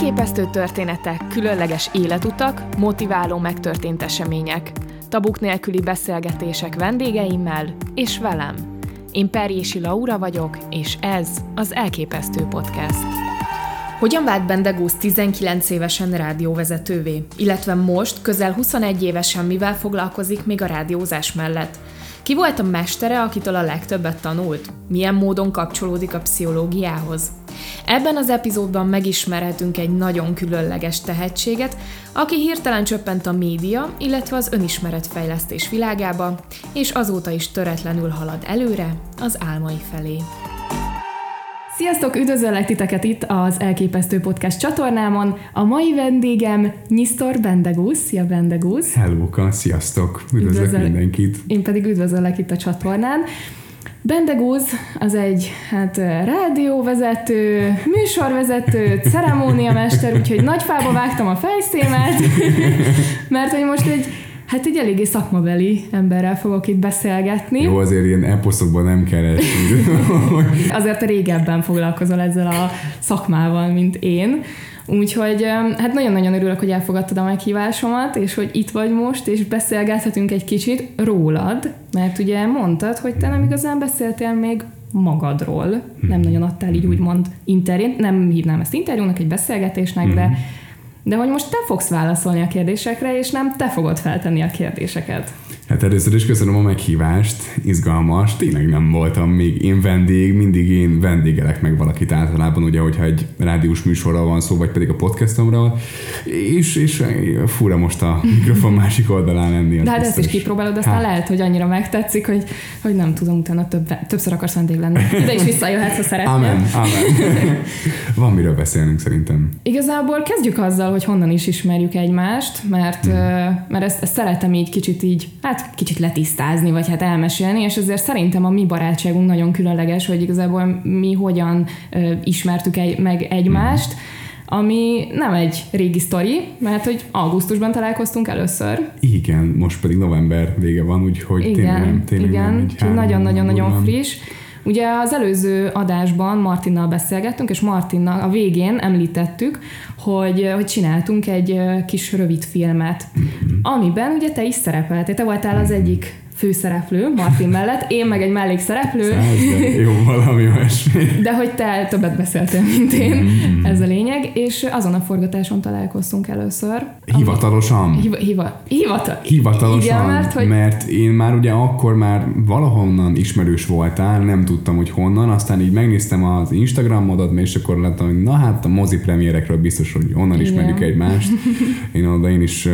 Elképesztő történetek, különleges életutak, motiváló megtörtént események, tabuk nélküli beszélgetések vendégeimmel és velem. Én Perjési Laura vagyok, és ez az Elképesztő Podcast. Hogyan vált Bendegúz 19 évesen rádióvezetővé, illetve most közel 21 évesen mivel foglalkozik még a rádiózás mellett? Ki volt a mestere, akitől a legtöbbet tanult? Milyen módon kapcsolódik a pszichológiához? Ebben az epizódban megismerhetünk egy nagyon különleges tehetséget, aki hirtelen csöppent a média, illetve az önismeretfejlesztés világába, és azóta is töretlenül halad előre az álmai felé. Sziasztok, üdvözöllek titeket itt az Elképesztő Podcast csatornámon. A mai vendégem Nyisztor Bendegúz. Szia Bendegúz! Hello, sziasztok! Üdvözlök Üdvözöl... mindenkit! Én pedig üdvözöllek itt a csatornán. Bendegúz az egy hát rádióvezető, műsorvezető, ceremóniamester, úgyhogy nagy fába vágtam a fejszémet, mert hogy most egy Hát egy eléggé szakmabeli emberrel fogok itt beszélgetni. Jó, azért ilyen eposzokban nem kell Azért régebben foglalkozol ezzel a szakmával, mint én. Úgyhogy hát nagyon-nagyon örülök, hogy elfogadtad a meghívásomat, és hogy itt vagy most, és beszélgethetünk egy kicsit rólad, mert ugye mondtad, hogy te nem igazán beszéltél még magadról, nem hmm. nagyon adtál így úgymond interjút, nem hívnám ezt interjúnak, egy beszélgetésnek, de hmm. de hogy most te fogsz válaszolni a kérdésekre, és nem te fogod feltenni a kérdéseket. Hát először is köszönöm a meghívást, izgalmas, tényleg nem voltam még én vendég, mindig én vendégelek meg valakit általában, ugye, hogyha egy rádiós műsorral van szó, vagy pedig a podcastomról, és, és fura most a mikrofon másik oldalán lenni. De hát ezt is kipróbálod, aztán hát. lehet, hogy annyira megtetszik, hogy, hogy nem tudom, utána több, többször akarsz vendég lenni. De is visszajöhetsz, ha szeretnél. Amen, amen. van miről beszélnünk szerintem. Igazából kezdjük azzal, hogy honnan is ismerjük egymást, mert, hmm. mert ezt, ezt szeretem így kicsit így, hát kicsit letisztázni, vagy hát elmesélni, és ezért szerintem a mi barátságunk nagyon különleges, hogy igazából mi hogyan ö, ismertük egy, meg egymást, ami nem egy régi sztori, mert hogy augusztusban találkoztunk először. Igen, most pedig november vége van, úgyhogy igen, tényleg nem, tényleg igen, nem nagyon-nagyon-nagyon friss. Ugye az előző adásban Martinnal beszélgettünk, és Martinnal a végén említettük, hogy, hogy csináltunk egy kis rövid filmet, mm-hmm. amiben ugye te is szerepeltél, te voltál az egyik főszereplő Martin mellett, én meg egy mellékszereplő. Jó, valami olyasmi. De hogy te többet beszéltél, mint én, mm-hmm. ez a lényeg, és azon a forgatáson találkoztunk először. Hivatalosan? Hiva, hiva, hivatal, hivatalosan, Igen, mert, hogy... mert én már ugye akkor már valahonnan ismerős voltál, nem tudtam, hogy honnan, aztán így megnéztem az Instagramodat, és akkor láttam, hogy na hát a mozi premiérekről biztos, hogy onnan Igen. ismerjük egymást. Én oda én is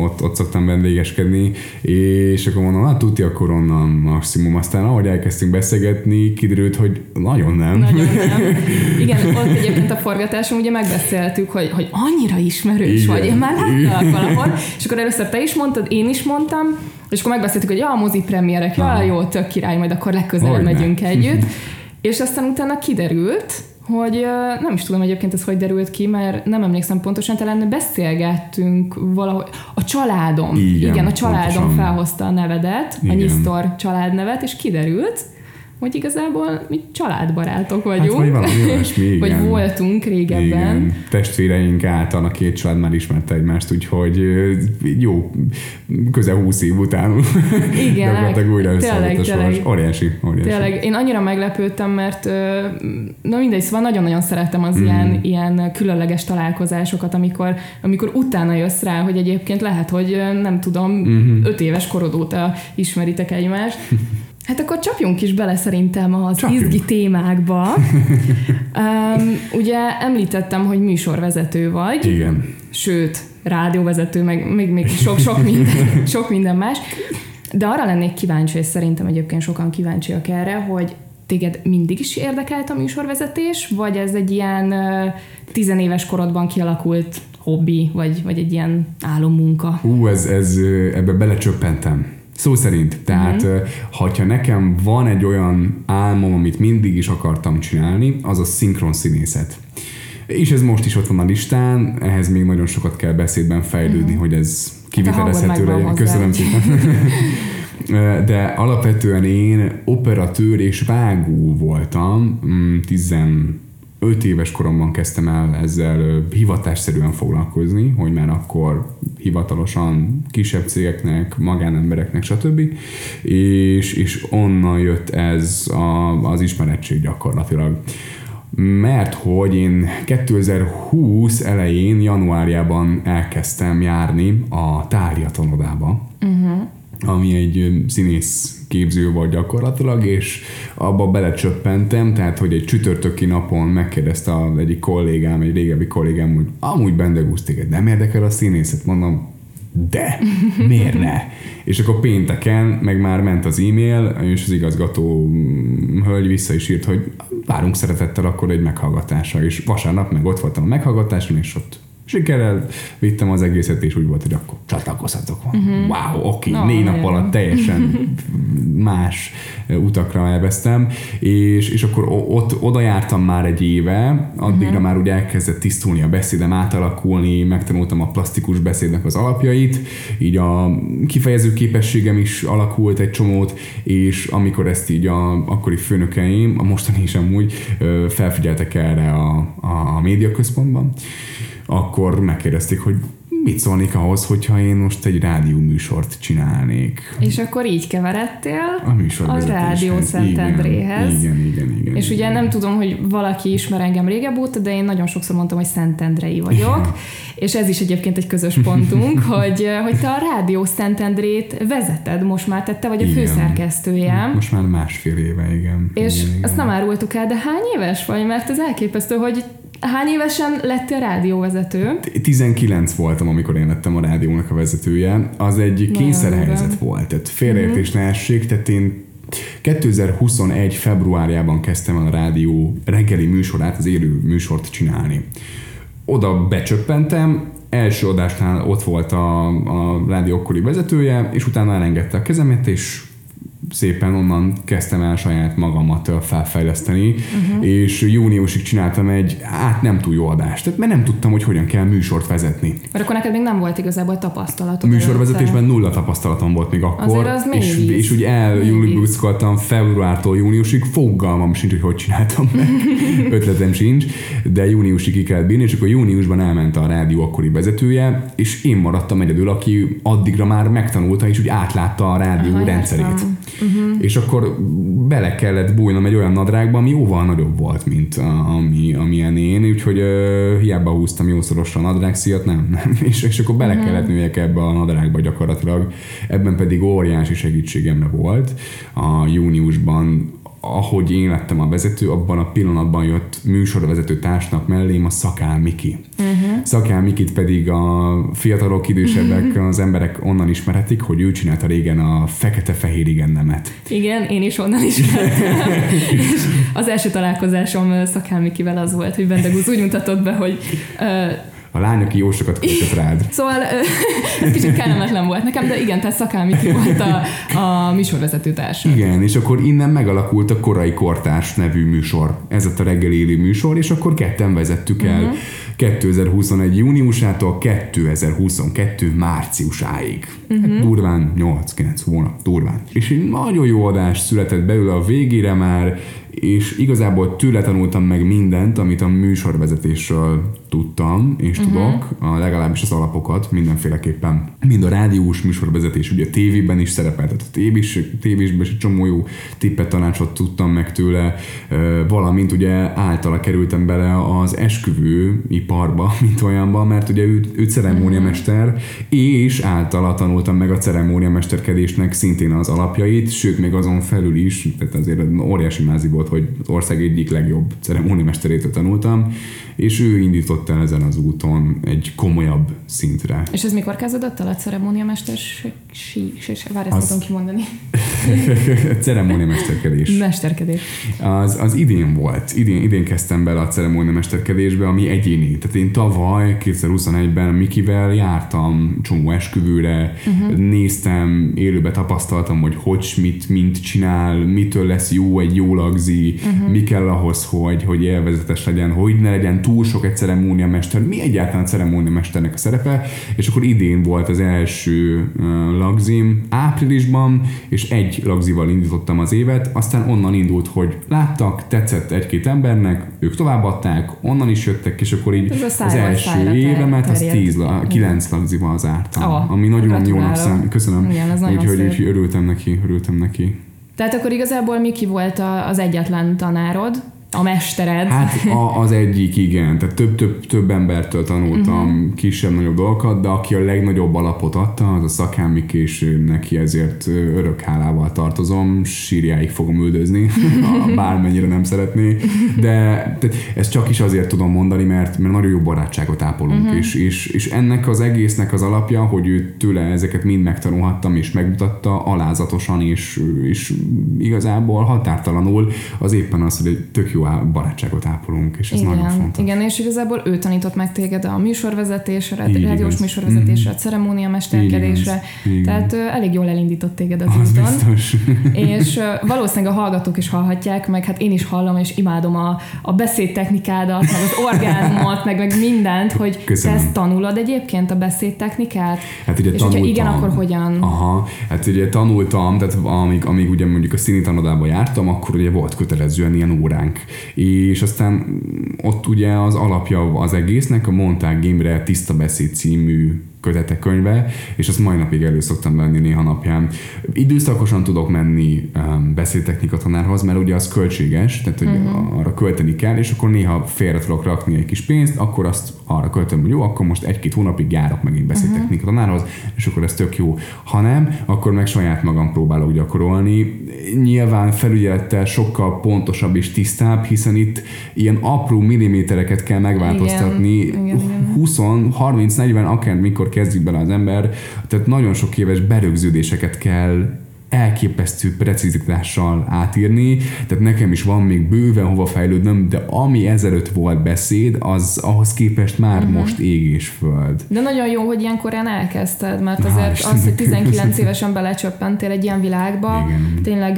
ott, ott szoktam vendégeskedni, és akkor mondom, hát tuti akkor onnan maximum. Aztán ahogy elkezdtünk beszélgetni, kiderült, hogy nagyon nem. Nagyon nem. Igen, ott egyébként a forgatáson ugye megbeszéltük, hogy, hogy annyira ismerős Igen. vagy, én már láttalak valahol, és akkor először te is mondtad, én is mondtam, és akkor megbeszéltük, hogy ja, a mozi premierek, ja, jó, tök király, majd akkor legközelebb megyünk együtt. És aztán utána kiderült, hogy nem is tudom egyébként ez hogy derült ki, mert nem emlékszem pontosan, talán beszélgettünk valahogy. A családom, igen, igen a családom pontosan. felhozta a nevedet, igen. a Nyisztor családnevet, és kiderült, hogy igazából mi családbarátok vagyunk. Hát, vagy valami olyasmi, igen. vagy voltunk régebben. Igen. Testvéreink által a két család már ismerte egymást, úgyhogy jó, közel húsz év után igen, gyakorlatilag újra tényleg, tényleg, óriási, óriási. Tényleg, én annyira meglepődtem, mert na mindegy, szóval nagyon-nagyon szeretem az mm. ilyen, ilyen különleges találkozásokat, amikor, amikor utána jössz rá, hogy egyébként lehet, hogy nem tudom, mm-hmm. öt éves korod óta ismeritek egymást, Hát akkor csapjunk is bele szerintem az csapjunk. izgi témákba. um, ugye említettem, hogy műsorvezető vagy. Igen. Sőt, rádióvezető, meg még, még sok, sok, minden, sok minden más. De arra lennék kíváncsi, és szerintem egyébként sokan kíváncsiak erre, hogy téged mindig is érdekelt a műsorvezetés, vagy ez egy ilyen uh, tizenéves korodban kialakult hobbi, vagy, vagy egy ilyen álommunka? Hú, ez, ez, ebbe belecsöppentem Szó szerint. Tehát, mm-hmm. ha nekem van egy olyan álmom, amit mindig is akartam csinálni, az a szinkron színészet. És ez most is ott van a listán, ehhez még nagyon sokat kell beszédben fejlődni, mm. hogy ez kivitelezhető legyen. Köszönöm szépen. De alapvetően én operatőr és vágó voltam, mm, tizen 5 éves koromban kezdtem el ezzel hivatásszerűen foglalkozni, hogy már akkor hivatalosan kisebb cégeknek, magánembereknek, stb. És, és onnan jött ez a, az ismerettség gyakorlatilag mert hogy én 2020 elején, januárjában elkezdtem járni a tália. Uh-huh. Mhm ami egy színész képző vagy gyakorlatilag, és abba belecsöppentem, tehát hogy egy csütörtöki napon megkérdezte a egyik kollégám, egy régebbi kollégám, hogy amúgy Bendegúz téged nem érdekel a színészet, mondom, de, miért ne? és akkor pénteken meg már ment az e-mail, és az igazgató hölgy vissza is írt, hogy várunk szeretettel akkor egy meghallgatásra, és vasárnap meg ott voltam a meghallgatáson, és ott sikerrel vittem az egészet, és úgy volt, hogy akkor csatlakozhatok. Uh-huh. Wow, oké, okay, no, négy nap alatt teljesen más utakra elvesztem, és, és akkor ott oda jártam már egy éve, addigra uh-huh. már ugye elkezdett tisztulni a beszédem, átalakulni, megtanultam a plastikus beszédnek az alapjait, így a kifejező képességem is alakult egy csomót, és amikor ezt így a akkori főnökeim, a mostani is amúgy felfigyeltek erre a, a, a médiaközpontban, akkor megkérdezték, hogy mit szólnék ahhoz, hogyha én most egy rádió műsort csinálnék. És akkor így keveredtél a, a Rádió Szentendréhez. Igen, igen, igen, igen. És igen. ugye nem tudom, hogy valaki ismer engem régebb óta, de én nagyon sokszor mondtam, hogy Szentendrei vagyok. És ez is egyébként egy közös pontunk, hogy, hogy te a Rádió Szentendrét vezeted, most már tette vagy a igen. főszerkesztője. Most már másfél éve, igen. És igen, igen. azt nem árultuk el, de hány éves vagy? Mert ez elképesztő, hogy Hány évesen lettél rádióvezető? 19 voltam, amikor én lettem a rádiónak a vezetője. Az egy kényszerhelyzet volt, tehát félreértés ne essék, tehát én 2021. februárjában kezdtem el a rádió reggeli műsorát, az élő műsort csinálni. Oda becsöppentem, első adásnál ott volt a, a rádió akkori vezetője, és utána elengedte a kezemet, és szépen onnan kezdtem el saját magamat felfejleszteni, uh-huh. és júniusig csináltam egy, hát nem túl jó adást, tehát mert nem tudtam, hogy hogyan kell műsort vezetni. Mert akkor neked még nem volt igazából tapasztalatod. Műsorvezetésben nulla tapasztalatom volt még akkor, az és, és úgy eljúliuszkoltam februártól júniusig, fogalmam sincs, hogy hogy csináltam meg, ötletem sincs, de júniusig ki kell bírni, és akkor júniusban elment a rádió akkori vezetője, és én maradtam egyedül, aki addigra már megtanulta, és úgy átlátta a rádió Aha, rendszerét. Értem. Uh-huh. És akkor bele kellett bújnom egy olyan nadrágba, ami jóval nagyobb volt, mint a, ami, amilyen én, úgyhogy uh, hiába húztam jószorosra a nadrágszíjat, nem, nem. És, és akkor bele uh-huh. kellett nőjek ebbe a nadrágba gyakorlatilag. Ebben pedig óriási segítségemre volt. A júniusban ahogy én lettem a vezető, abban a pillanatban jött műsorvezető társnak mellém a Szakál Miki. Uh-huh. Szakál Mikit pedig a fiatalok, idősebbek, uh-huh. az emberek onnan ismerhetik, hogy ő csinálta régen a fekete-fehér igennemet. Igen, én is onnan ismertem. az első találkozásom Szakál Mikivel az volt, hogy Bendegúz úgy mutatott be, hogy uh, a lány, aki jó sokat költött rád. Szóval ez kicsit kellemetlen volt nekem, de igen, tehát Szakálmi volt a, a műsorvezető társ. Igen, és akkor innen megalakult a Korai Kortárs nevű műsor. Ez a reggel élő műsor, és akkor ketten vezettük el uh-huh. 2021. júniusától 2022. márciusáig. Uh-huh. Hát durván 8-9 hónap, durván. És egy nagyon jó adás született belőle a végére már, és igazából tőle tanultam meg mindent, amit a műsorvezetésről tudtam, és uh-huh. tudok, a legalábbis az alapokat mindenféleképpen. Mind a rádiós műsorvezetés, ugye a tévében is szerepelt, tehát a tévés, tévésben is egy csomó jó tippet, tanácsot tudtam meg tőle, valamint ugye általa kerültem bele az esküvő iparba, mint olyanba, mert ugye ő, ő ceremóniamester, és általa tanultam meg a ceremóniamesterkedésnek szintén az alapjait, sőt még azon felül is, tehát azért óriási mázi volt, hogy az ország egyik legjobb ceremóniamesterétől tanultam, és ő indított el ezen az úton egy komolyabb szintre. És ez mikor kezdődött el a ceremóniamesterség? Várj, ezt az... tudom kimondani. ceremóniamesterkedés. Mesterkedés. Az, az idén volt. Idén, idén kezdtem bele a ceremóniamesterkedésbe, ami egyéni. Tehát én tavaly, 2021-ben Mikivel jártam csomó esküvőre, uh-huh. néztem, élőbe tapasztaltam, hogy hogy, mit, mint csinál, mitől lesz jó egy jó lagzi, lagzi, uh-huh. mi kell ahhoz, hogy, hogy élvezetes legyen, hogy ne legyen túl sok egy ceremóniamester, mi egyáltalán a ceremóniamesternek a szerepe, és akkor idén volt az első lagzim áprilisban, és egy lagzival indítottam az évet, aztán onnan indult, hogy láttak, tetszett egy-két embernek, ők továbbadták, onnan is jöttek, és akkor így az, az első évemet, az 10, 9 lagzival zártam, oh, ami nagyon jónak szám. Köszönöm. Igen, Úgyhogy úgy örültem neki, örültem neki. Tehát akkor igazából Miki volt az egyetlen tanárod, a mestered. Hát a, az egyik, igen. Tehát több-több több embertől tanultam uh-huh. kisebb-nagyobb dolgokat, de aki a legnagyobb alapot adta, az a szakámik, és neki ezért örök hálával tartozom. Sírjáig fogom üldözni, bármennyire nem szeretné. De tehát ezt csak is azért tudom mondani, mert, mert nagyon jó barátságot ápolunk, uh-huh. és, és, és ennek az egésznek az alapja, hogy ő tőle ezeket mind megtanulhattam, és megmutatta alázatosan, és, és igazából határtalanul az éppen az, hogy egy tök jó jó barátságot ápolunk, és ez igen, nagyon fontos. Igen, és igazából ő tanított meg téged a műsorvezetésre, a rádiós műsorvezetésre, mm-hmm. a ceremóniamesterkedésre, tehát uh, elég jól elindított téged az, az úton. Biztos. És uh, valószínűleg a hallgatók is hallhatják, meg hát én is hallom, és imádom a, a beszédtechnikádat, meg az orgázmot, meg, meg mindent, hogy Köszönöm. te ezt tanulod egyébként a beszédtechnikát? Hát ugye és tanultam. igen, akkor hogyan? Aha, hát ugye tanultam, tehát amíg, amíg ugye mondjuk a színi tanodába jártam, akkor ugye volt kötelezően ilyen óránk és aztán ott ugye az alapja az egésznek a Montag Imre Tiszta Beszéd című kötete könyve, és azt mai napig elő szoktam venni néha napján. Időszakosan tudok menni um, beszédtechnika tanárhoz, mert ugye az költséges, tehát hogy uh-huh. arra költeni kell, és akkor néha félre tudok rakni egy kis pénzt, akkor azt arra költöm, hogy jó, akkor most egy-két hónapig járok megint beszédtechnika uh-huh. tanárhoz, és akkor ez tök jó. Ha nem, akkor meg saját magam próbálok gyakorolni. Nyilván felügyelettel sokkal pontosabb és tisztább, hiszen itt ilyen apró millimétereket kell megváltoztatni. Igen, igen, igen. 20, 30, 40, akár mikor kezdjük bele az ember, tehát nagyon sok éves berögződéseket kell elképesztő precizitással átírni, tehát nekem is van még bőven hova fejlődnöm, de ami ezelőtt volt beszéd, az ahhoz képest már uh-huh. most ég és föld. De nagyon jó, hogy ilyen korán elkezdted, mert azért Há, az, hogy 19 évesen belecsöppentél egy ilyen világba, Igen. tényleg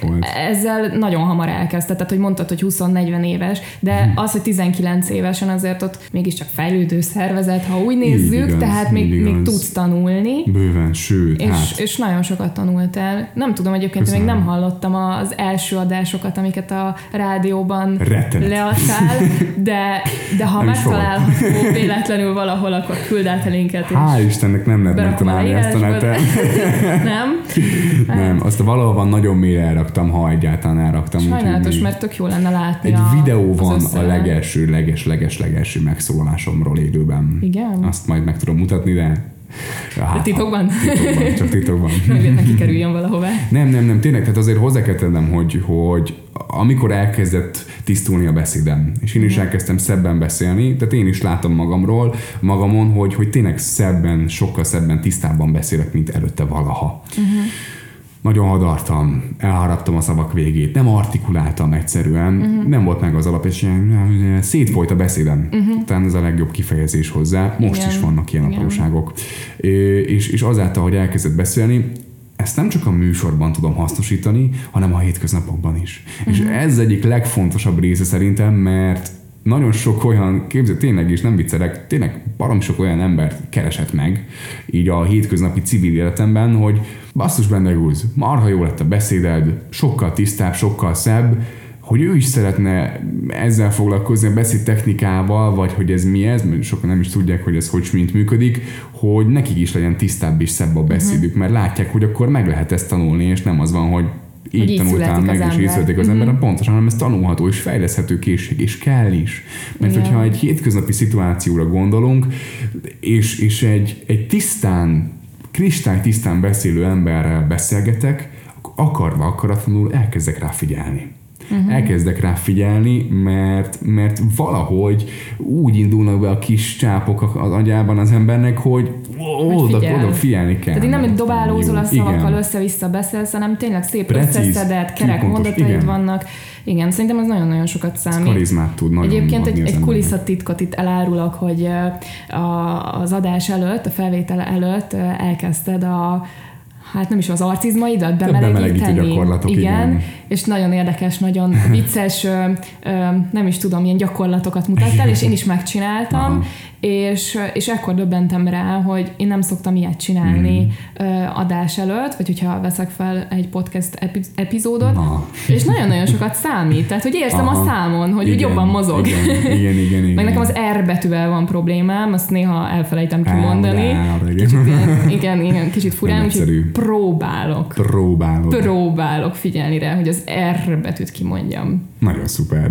volt. ezzel nagyon hamar elkezdted, tehát hogy mondtad, hogy 20-40 éves, de uh-huh. az, hogy 19 évesen azért ott mégiscsak fejlődő szervezet, ha úgy nézzük, igaz, tehát még, még tudsz tanulni. Bőven, sőt. És, hát. és nagyon sokat tanul tanultál. Nem tudom, egyébként Köszönöm. még nem hallottam az első adásokat, amiket a rádióban Rettenet. leadtál, de, de ha megtalálható véletlenül valahol, akkor küld át a linket. Hál' Istennek nem lehet megtalálni ezt a neten. nem? Nem, azt valahol van nagyon mélyre elraktam, ha egyáltalán elraktam. Sajnálatos, mert tök jó lenne látni Egy a, videó van a legelső, leges, leges, legelső megszólalásomról élőben. Igen? Azt majd meg tudom mutatni, de Hát, titokban? titokban? Csak titokban. Mert neki kerüljön valahová. Nem, nem, nem, tényleg, tehát azért hozzá kell tennem, hogy, hogy amikor elkezdett tisztulni a beszédem, és én is elkezdtem szebben beszélni, tehát én is látom magamról, magamon, hogy, hogy tényleg szebben, sokkal szebben, tisztábban beszélek, mint előtte valaha. Uh-huh nagyon hadartam, elharaptam a szavak végét, nem artikuláltam egyszerűen, uh-huh. nem volt meg az alap, és ilyen, szétfolyt a beszédem. Uh-huh. Talán ez a legjobb kifejezés hozzá. Most Igen. is vannak ilyen Igen. apróságok. És, és azáltal, hogy elkezdett beszélni, ezt nem csak a műsorban tudom hasznosítani, hanem a hétköznapokban is. Uh-huh. És ez egyik legfontosabb része szerintem, mert nagyon sok olyan, képzeld, tényleg is nem viccelek, tényleg barom sok olyan embert keresett meg, így a hétköznapi civil életemben, hogy basszus benne gúz, marha jó lett a beszéded, sokkal tisztább, sokkal szebb, hogy ő is szeretne ezzel foglalkozni, a beszéd technikával, vagy hogy ez mi ez, mert sokan nem is tudják, hogy ez hogy mint működik, hogy nekik is legyen tisztább és szebb a beszédük, uh-huh. mert látják, hogy akkor meg lehet ezt tanulni, és nem az van, hogy így, így tanultál meg, és így születik az ember, mm-hmm. pontosan, hanem ez tanulható és fejleszthető készség, és kell is. Mert Igen. hogyha egy hétköznapi szituációra gondolunk, és, és egy, egy tisztán, kristály tisztán beszélő emberrel beszélgetek, akkor akarva, akaratlanul elkezdek rá figyelni uh-huh. elkezdek rá figyelni, mert, mert valahogy úgy indulnak be a kis csápok az agyában az embernek, hogy oda, oda figyelni kell. Tehát nem egy dobálózol a szavakkal össze-vissza beszélsz, hanem tényleg szép Precíz, összeszedett, kerek mondataid igen. vannak. Igen, szerintem ez nagyon-nagyon sokat számít. karizmát tud nagyon Egyébként egy, egy kulisszatitkot itt elárulok, hogy a, az adás előtt, a felvétel előtt elkezdted a hát nem is az arcizmaidat bemelegíteni. gyakorlatok, igen. igen. És nagyon érdekes, nagyon vicces, nem is tudom, ilyen gyakorlatokat mutattál, és én is megcsináltam, Aha és, és ekkor döbbentem rá, hogy én nem szoktam ilyet csinálni mm. adás előtt, vagy hogyha veszek fel egy podcast epizódot, Na. és nagyon-nagyon sokat számít. Tehát, hogy érzem Aha. a számon, hogy igen, jobban mozog. Igen, igen, igen, igen. Meg nekem az R betűvel van problémám, azt néha elfelejtem kimondani. Kicsit, igen, igen, igen, kicsit furán, úgyhogy próbálok. Próbálok. Próbálok figyelni rá, hogy az R betűt kimondjam. Nagyon szuper.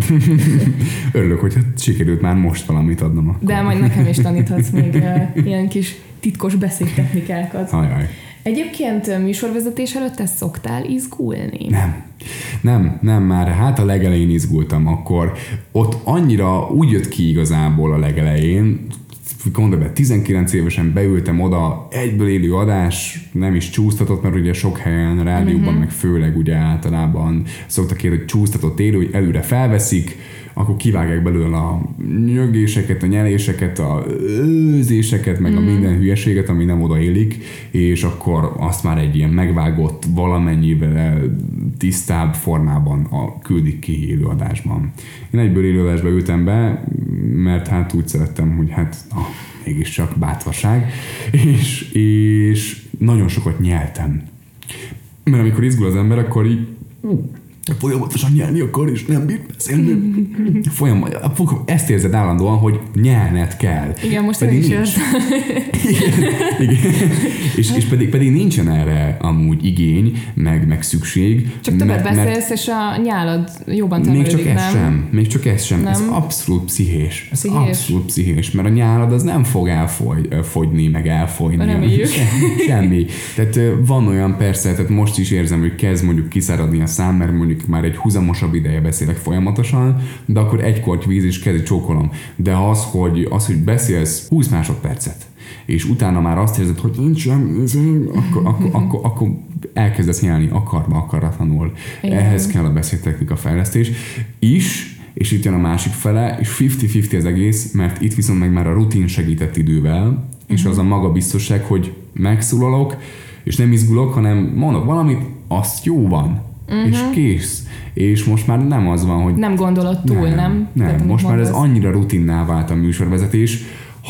Örülök, hogy sikerült már most valamit adnom. Akkor. De majd nekem is taníthatsz még uh, ilyen kis titkos beszédtechnikákat. Ajaj. Egyébként műsorvezetés előtt ezt szoktál izgulni? Nem. Nem, nem, már hát a legelején izgultam, akkor ott annyira úgy jött ki igazából a legelején, gondolom, 19 évesen beültem oda, egyből élő adás, nem is csúsztatott, mert ugye sok helyen, a rádióban, uh-huh. meg főleg ugye általában szoktak kérni, hogy csúsztatott élő, hogy előre felveszik, akkor kivágják belőle a nyögéseket, a nyeléseket, a őzéseket, meg mm. a minden hülyeséget, ami nem odaélik, és akkor azt már egy ilyen megvágott, valamennyivel tisztább formában a küldik ki élőadásban. Én egyből élőadásba ültem be, mert hát úgy szerettem, hogy hát na, mégiscsak bátvaság, és, és nagyon sokat nyeltem. Mert amikor izgul az ember, akkor így folyamatosan nyelni akar, és nem bír beszélni. Folyamatosan, ezt érzed állandóan, hogy nyelned kell. Igen, most pedig is nincs. igen, igen. És, és pedig, pedig nincsen erre amúgy igény, meg, meg szükség. Csak többet mert, beszélsz, és a nyálad jobban termelődik, Még csak ez sem. Még csak ez sem. Nem? Ez abszolút pszichés. Ez pszichés. abszolút pszichés, mert a nyálad az nem fog elfogyni, meg elfogyni. Semmi. semmi. Tehát van olyan persze, tehát most is érzem, hogy kezd mondjuk kiszáradni a szám, mert mondjuk mondjuk már egy húzamosabb ideje beszélek folyamatosan, de akkor egy korty víz is kezdi csókolom. De az, hogy, az, hogy beszélsz 20 másodpercet, és utána már azt érzed, hogy nincs akkor, akkor, akkor, akkor elkezdesz nyelni akarva, akaratlanul. Igen. Ehhez kell a beszédtechnika fejlesztés is, és itt jön a másik fele, és 50-50 az egész, mert itt viszont meg már a rutin segített idővel, és uh-huh. az a maga biztosság, hogy megszólalok, és nem izgulok, hanem mondok valamit, azt jó van uh-huh. és kész. És most már nem az van, hogy... Nem gondolod túl, nem? Nem, nem. most már ez annyira rutinná vált a műsorvezetés,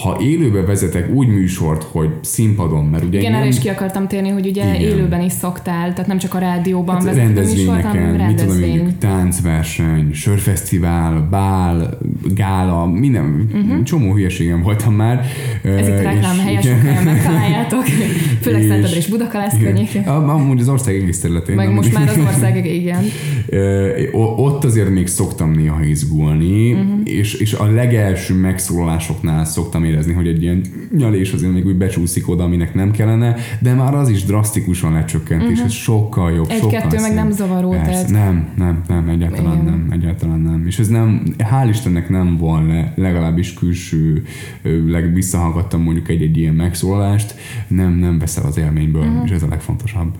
ha élőbe vezetek úgy műsort, hogy színpadon, mert ugye... Igen, erre is ki akartam térni, hogy ugye igen. élőben is szoktál, tehát nem csak a rádióban hát rendezvényeken, a műsort, mit tudom, táncverseny, sörfesztivál, bál, gála, minden, uh-huh. csomó hülyeségem voltam már. Ez itt reklám helyes, megtaláljátok, főleg Szentendre és Budakalász környékén. Amúgy az ország egész területén. Meg most már az ország, igen. Ott azért még szoktam néha izgulni, uh-huh. és, és a legelső megszólalásoknál szoktam szoktam érezni, hogy egy ilyen nyalés azért még úgy becsúszik oda, aminek nem kellene, de már az is drasztikusan lecsökkent, uh-huh. és mhm. ez sokkal jobb. Egy-kettő meg nem zavaró. Tehát... Nem, nem, nem, egyáltalán Igen. nem, egyáltalán nem. És ez nem, hál' Istennek nem volna legalábbis külső, visszahallgattam mondjuk egy-egy ilyen megszólalást, nem, nem veszel az élményből, uh-huh. és ez a legfontosabb.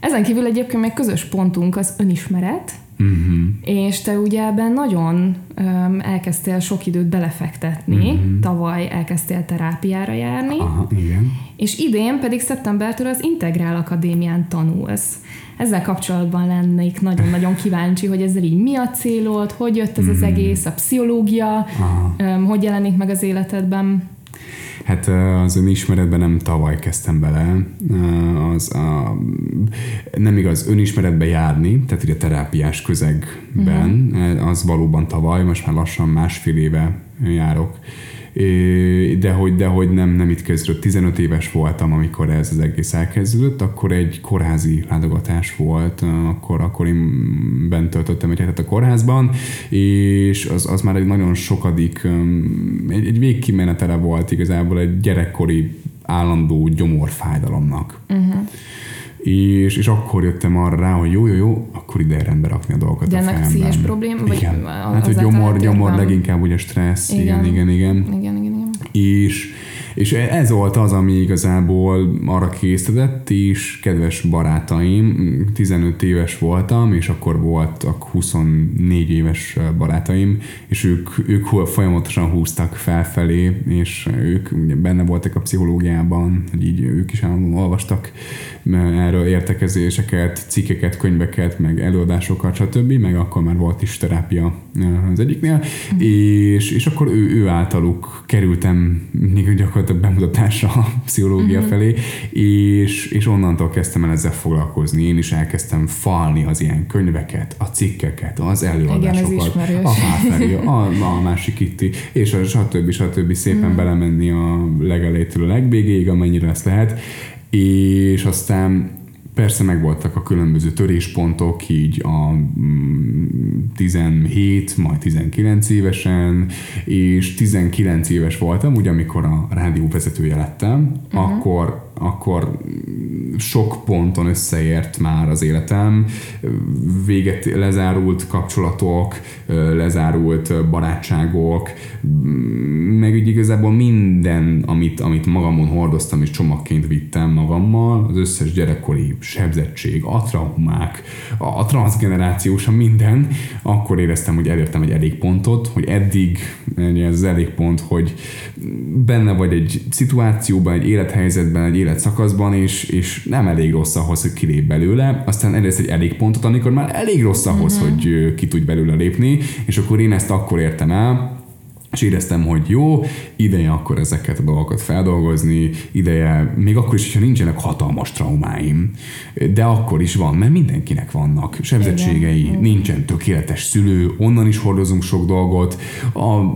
Ezen kívül egyébként még közös pontunk az önismeret, Uh-huh. És te ugye ebben nagyon um, elkezdtél sok időt belefektetni, uh-huh. tavaly elkezdtél terápiára járni, Aha, igen. és idén pedig szeptembertől az Integrál Akadémián tanulsz. Ezzel kapcsolatban lennék nagyon-nagyon kíváncsi, hogy ezzel így mi a célod, hogy jött ez uh-huh. az egész, a pszichológia, um, hogy jelenik meg az életedben? Hát az önismeretben nem tavaly kezdtem bele, az a, nem igaz önismeretbe járni, tehát ugye terápiás közegben, uh-huh. az valóban tavaly, most már lassan másfél éve járok de hogy, de hogy nem, nem itt kezdődött. 15 éves voltam, amikor ez az egész elkezdődött, akkor egy kórházi látogatás volt, akkor, akkor én bent töltöttem egy hetet a kórházban, és az, az már egy nagyon sokadik, egy, egy végkimenetele volt igazából egy gyerekkori állandó gyomorfájdalomnak. Uh-huh és, és akkor jöttem arra rá, hogy jó, jó, jó, akkor ide rendbe rakni a dolgokat De a ennek pszichés probléma? Vagy igen. Hát, hogy gyomor, gyomor leginkább ugye stressz, igen, igen, igen. igen. igen, igen, igen. És És ez volt az, ami igazából arra készített, és kedves barátaim, 15 éves voltam, és akkor voltak 24 éves barátaim, és ők, ők folyamatosan húztak felfelé, és ők ugye benne voltak a pszichológiában, hogy így ők is olvastak erről értekezéseket, cikkeket, könyveket, meg előadásokat, stb., meg akkor már volt is terápia az egyiknél, mm. és, és akkor ő, ő általuk kerültem még gyakorlatilag bemutatásra a pszichológia mm-hmm. felé, és, és onnantól kezdtem el ezzel foglalkozni. Én is elkezdtem falni az ilyen könyveket, a cikkeket, az előadásokat, Igen, a Háferi, a, a másik Kitti, és a stb. stb. szépen mm. belemenni a legelejétől a legvégéig, amennyire ezt lehet, és aztán Persze megvoltak a különböző töréspontok, így a 17, mm, majd 19 évesen, és 19 éves voltam, ugye amikor a rádió vezetője lettem, uh-huh. akkor akkor sok ponton összeért már az életem, véget lezárult kapcsolatok, lezárult barátságok, meg úgy igazából minden, amit, amit magamon hordoztam és csomagként vittem magammal, az összes gyerekkori sebzettség, a traumák, a, a transgenerációs, a minden, akkor éreztem, hogy elértem egy elég pontot, hogy eddig ez az elég pont, hogy benne vagy egy szituációban, egy élethelyzetben, egy életszakaszban, és, és nem elég rossz ahhoz, hogy kilép belőle, aztán elérsz egy elég pontot, amikor már elég rossz ahhoz, mm-hmm. hogy ki tudj belőle lépni, és akkor én ezt akkor értem el, és éreztem, hogy jó, ideje akkor ezeket a dolgokat feldolgozni, ideje, még akkor is, hogyha nincsenek hatalmas traumáim, de akkor is van, mert mindenkinek vannak sebzettségei, Igen. nincsen tökéletes szülő, onnan is hordozunk sok dolgot, a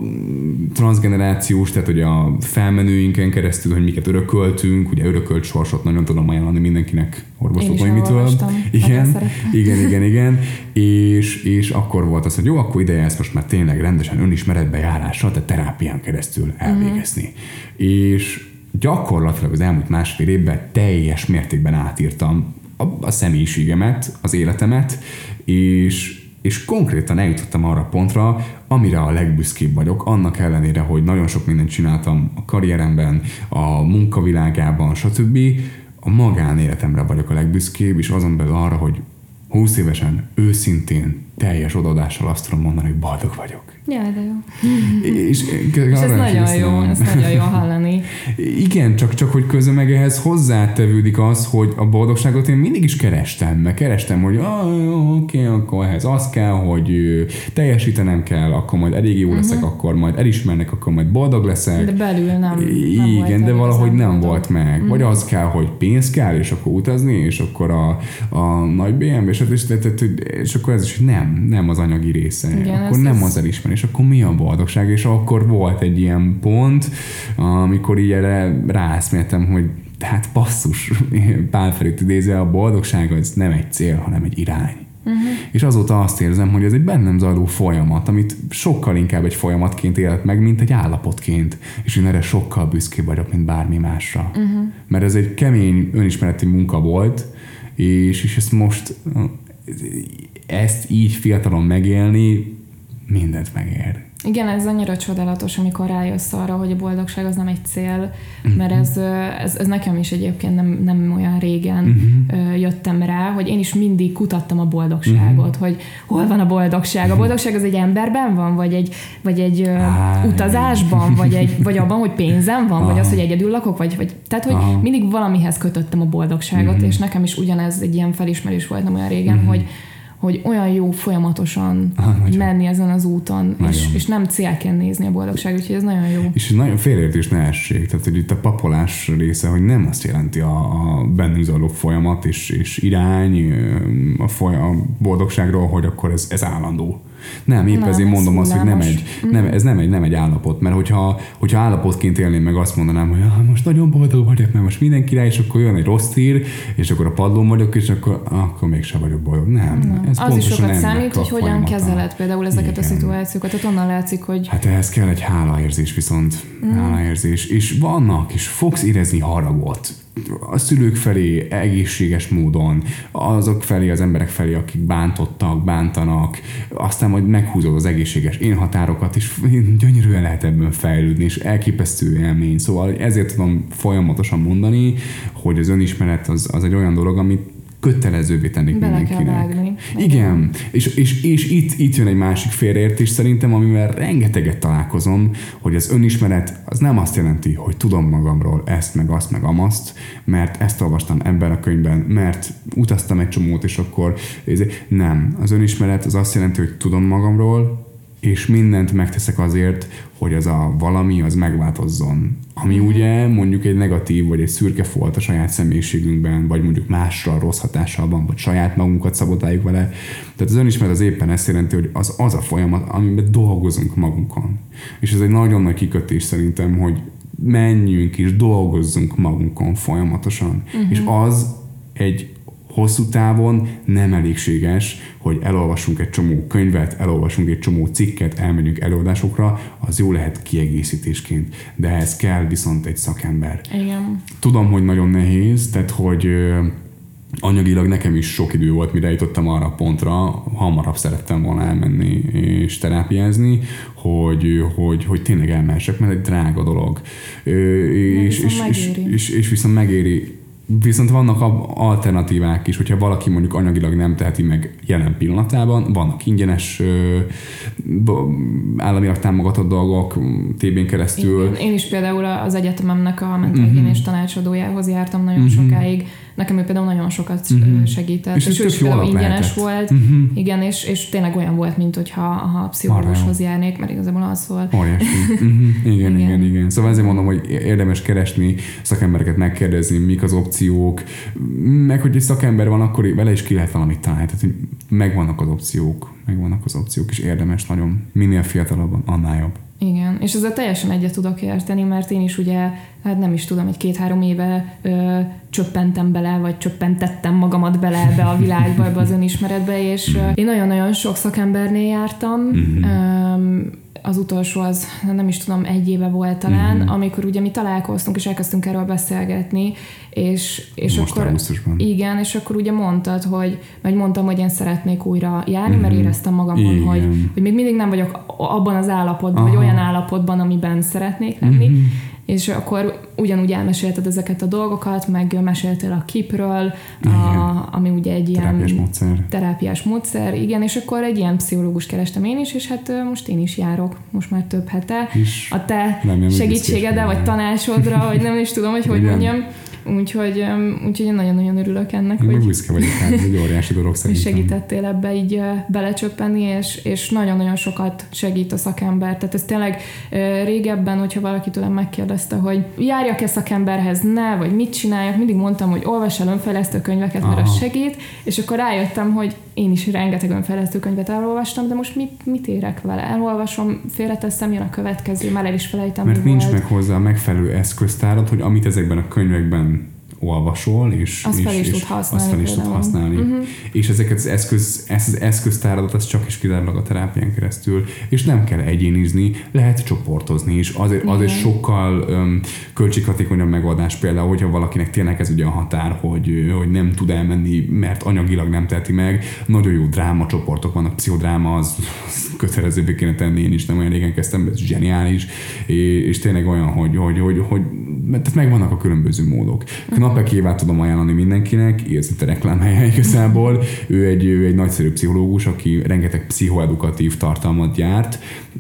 transgenerációs, tehát hogy a felmenőinken keresztül, hogy miket örököltünk, ugye örökölt sorsot nagyon tudom ajánlani mindenkinek orvosokon, mitől. Igen, igen, igen, igen, és, és akkor volt az, hogy jó, akkor ideje ezt most már tényleg rendesen önismeretbe járással, tehát terápián keresztül elvégezni. Uh-huh. És gyakorlatilag az elmúlt másfél évben teljes mértékben átírtam a, a személyiségemet, az életemet, és és konkrétan eljutottam arra pontra, amire a legbüszkébb vagyok, annak ellenére, hogy nagyon sok mindent csináltam a karrieremben, a munkavilágában, stb. A magánéletemre vagyok a legbüszkébb, és azon belül arra, hogy 20 évesen őszintén, teljes odaadással azt tudom mondani, hogy boldog vagyok. Ja, de jó. És, és ez nagyon jó, ez nagyon jó hallani. Igen, csak, csak hogy közben meg ehhez hozzátevődik az, hogy a boldogságot én mindig is kerestem, meg kerestem, hogy ah, oké, akkor ehhez az kell, hogy teljesítenem kell, akkor majd elég jó leszek, uh-huh. akkor majd elismernek, akkor majd boldog leszek. De belül nem. nem Igen, de valahogy nem boldog. volt meg. Uh-huh. Vagy az kell, hogy pénz kell, és akkor utazni, és akkor a, a nagy BMW, és, és, és akkor ez is, nem, nem az anyagi része. Igen, akkor nem az elismerés és akkor mi a boldogság? És akkor volt egy ilyen pont, amikor így erre ráeszméltem, hogy hát basszus, Pál Ferit idézve, a boldogság az nem egy cél, hanem egy irány. Uh-huh. És azóta azt érzem, hogy ez egy bennem zajló folyamat, amit sokkal inkább egy folyamatként élt meg, mint egy állapotként. És én erre sokkal büszkébb vagyok, mint bármi másra. Uh-huh. Mert ez egy kemény önismereti munka volt, és, és ezt most ezt így fiatalon megélni mindent megér. Igen, ez annyira csodálatos, amikor rájössz arra, hogy a boldogság az nem egy cél, mert ez, ez, ez nekem is egyébként nem, nem olyan régen uh-huh. jöttem rá, hogy én is mindig kutattam a boldogságot, uh-huh. hogy hol van a boldogság. A boldogság az egy emberben van, vagy egy, vagy egy uh, utazásban, vagy, egy, vagy abban, hogy pénzem van, uh-huh. vagy az, hogy egyedül lakok, vagy, vagy tehát, hogy uh-huh. mindig valamihez kötöttem a boldogságot, uh-huh. és nekem is ugyanez egy ilyen felismerés volt nem olyan régen, uh-huh. hogy hogy olyan jó folyamatosan Aha, menni ezen az úton, és, és nem célként nézni a boldogság, úgyhogy ez nagyon jó. És nagyon félértés ne essék, tehát hogy itt a papolás része, hogy nem azt jelenti a, a bennünk zajló folyamat és, és irány a, foly, a boldogságról, hogy akkor ez, ez állandó nem, épp nem, ezért mondom azt, hogy nem egy, nem, ez nem egy, nem egy állapot, mert hogyha, hogyha állapotként élném meg azt mondanám, hogy ah, most nagyon boldog vagyok, mert most minden király, és akkor jön egy rossz hír, és akkor a padlón vagyok, és akkor, akkor mégsem vagyok boldog. Nem, nem. Ez Az is sokat számít, a hogy hogyan folyamata. kezeled például ezeket a Igen. szituációkat. Tehát onnan látszik, hogy Hát ehhez kell egy hálaérzés viszont, mm. hálaérzés. És vannak, és fogsz érezni haragot a szülők felé egészséges módon, azok felé, az emberek felé, akik bántottak, bántanak, aztán majd meghúzod az egészséges én határokat, és gyönyörűen lehet ebben fejlődni, és elképesztő élmény. Szóval ezért tudom folyamatosan mondani, hogy az önismeret az, az egy olyan dolog, amit kötelezővé tennék Bele kell mindenkinek. vágni. Igen, és, és, és itt, itt jön egy másik félreértés szerintem, amivel rengeteget találkozom, hogy az önismeret az nem azt jelenti, hogy tudom magamról ezt, meg azt, meg amazt, mert ezt olvastam ebben a könyvben, mert utaztam egy csomót, és akkor nem. Az önismeret az azt jelenti, hogy tudom magamról, és mindent megteszek azért, hogy az a valami az megváltozzon. Ami ugye mondjuk egy negatív vagy egy szürke folt a saját személyiségünkben, vagy mondjuk másra rossz hatással van, vagy saját magunkat szabotáljuk vele. Tehát az önismeret az éppen ezt jelenti, hogy az az a folyamat, amiben dolgozunk magunkon. És ez egy nagyon nagy kikötés szerintem, hogy menjünk és dolgozzunk magunkon folyamatosan. Uh-huh. És az egy hosszú távon nem elégséges, hogy elolvasunk egy csomó könyvet, elolvasunk egy csomó cikket, elmegyünk előadásokra, az jó lehet kiegészítésként, de ehhez kell viszont egy szakember. igen. Tudom, hogy nagyon nehéz, tehát hogy anyagilag nekem is sok idő volt, mire jutottam arra a pontra, hamarabb szerettem volna elmenni és terápiázni, hogy, hogy, hogy tényleg elmehessek, mert egy drága dolog. És, és, és, és, és viszont megéri. Viszont vannak alternatívák is, hogyha valaki mondjuk anyagilag nem teheti meg jelen pillanatában, vannak ingyenes államilag támogatott dolgok TB-n keresztül. Igen. Én is például az egyetememnek a Mhm. mentálhigiénés tanácsadójához jártam nagyon sokáig. Nekem ő például nagyon sokat uh segített. És És, ő is például ingyenes lehetett. volt. Igen, és, és tényleg olyan volt, mint hogyha ha pszichológushoz járnék, mert igazából az volt. Óriási. Uh-huh. Igen, igen, igen, Igen. igen. Szóval ezért mondom, hogy érdemes keresni, szakembereket megkérdezni, mik az opciók, meg hogy egy szakember van, akkor vele is ki lehet valamit találni. Tehát hogy megvannak az opciók, megvannak az opciók, és érdemes nagyon. Minél fiatalabban, annál jobb. Igen, és ezzel teljesen egyet tudok érteni, mert én is ugye, hát nem is tudom, egy két-három éve ö, csöppentem bele, vagy csöppentettem magamat bele ebbe a világba, ebbe az önismeretbe, és ö, én nagyon-nagyon sok szakembernél jártam, ö, az utolsó az nem is tudom, egy éve volt talán, amikor ugye mi találkoztunk, és elkezdtünk erről beszélgetni, és, és Most akkor... augusztusban. Igen, és akkor ugye mondtad, hogy, vagy mondtam, hogy én szeretnék újra járni, mert éreztem magamon, Igen. hogy, hogy még mindig nem vagyok abban az állapotban, vagy Aha. olyan állapotban, amiben szeretnék lenni. Mhm. És akkor ugyanúgy elmesélted ezeket a dolgokat, meg meséltél a kipről, a, ami ugye egy ilyen Terápiás módszer. terápiás módszer, igen, és akkor egy ilyen pszichológust kerestem én is, és hát most én is járok, most már több hete. És A te büszkés vagy vagy. tanácsodra, vagy nem is tudom, hogy hogy Igen. mondjam. Úgyhogy, úgyhogy én nagyon-nagyon örülök ennek, én hogy, büszke vagyok, hát ez egy óriási dolog hogy szerintem. segítettél ebbe így belecsöppenni, és, és nagyon-nagyon sokat segít a szakember. Tehát ez tényleg régebben, hogyha valaki tőlem megkérdezte, hogy járjak-e szakemberhez, ne, vagy mit csináljak, mindig mondtam, hogy olvass el önfejlesztő könyveket, mert az segít, és akkor rájöttem, hogy én is rengeteg önfejlesztő könyvet elolvastam, de most mit, mit érek vele? Elolvasom, félreteszem, jön a következő, már el is felejtem, Mert nincs volt. meg hozzá a megfelelő eszköztárad, hogy amit ezekben a könyvekben olvasol, és, Azt fel is és tud használni azt fel is tud használni. Mhm. És ezeket az, eszköz, ezt az eszköztáradat az csak is kizárólag a terápián keresztül, és nem kell egyénizni, lehet csoportozni is. Azért, azért sokkal um, költséghatékonyabb megoldás például, hogyha valakinek tényleg ez ugye a határ, hogy, hogy nem tud elmenni, mert anyagilag nem teheti meg. Nagyon jó dráma csoportok vannak, pszichodráma az, az kötelezővé kéne tenni, én is nem olyan régen kezdtem, ez zseniális, és, és tényleg olyan, hogy, hogy, hogy, hogy tehát megvannak a különböző módok. Knapek Évát tudom ajánlani mindenkinek, ez itt a reklámhelye igazából. Ő egy, ő egy nagyszerű pszichológus, aki rengeteg pszichoedukatív tartalmat gyárt,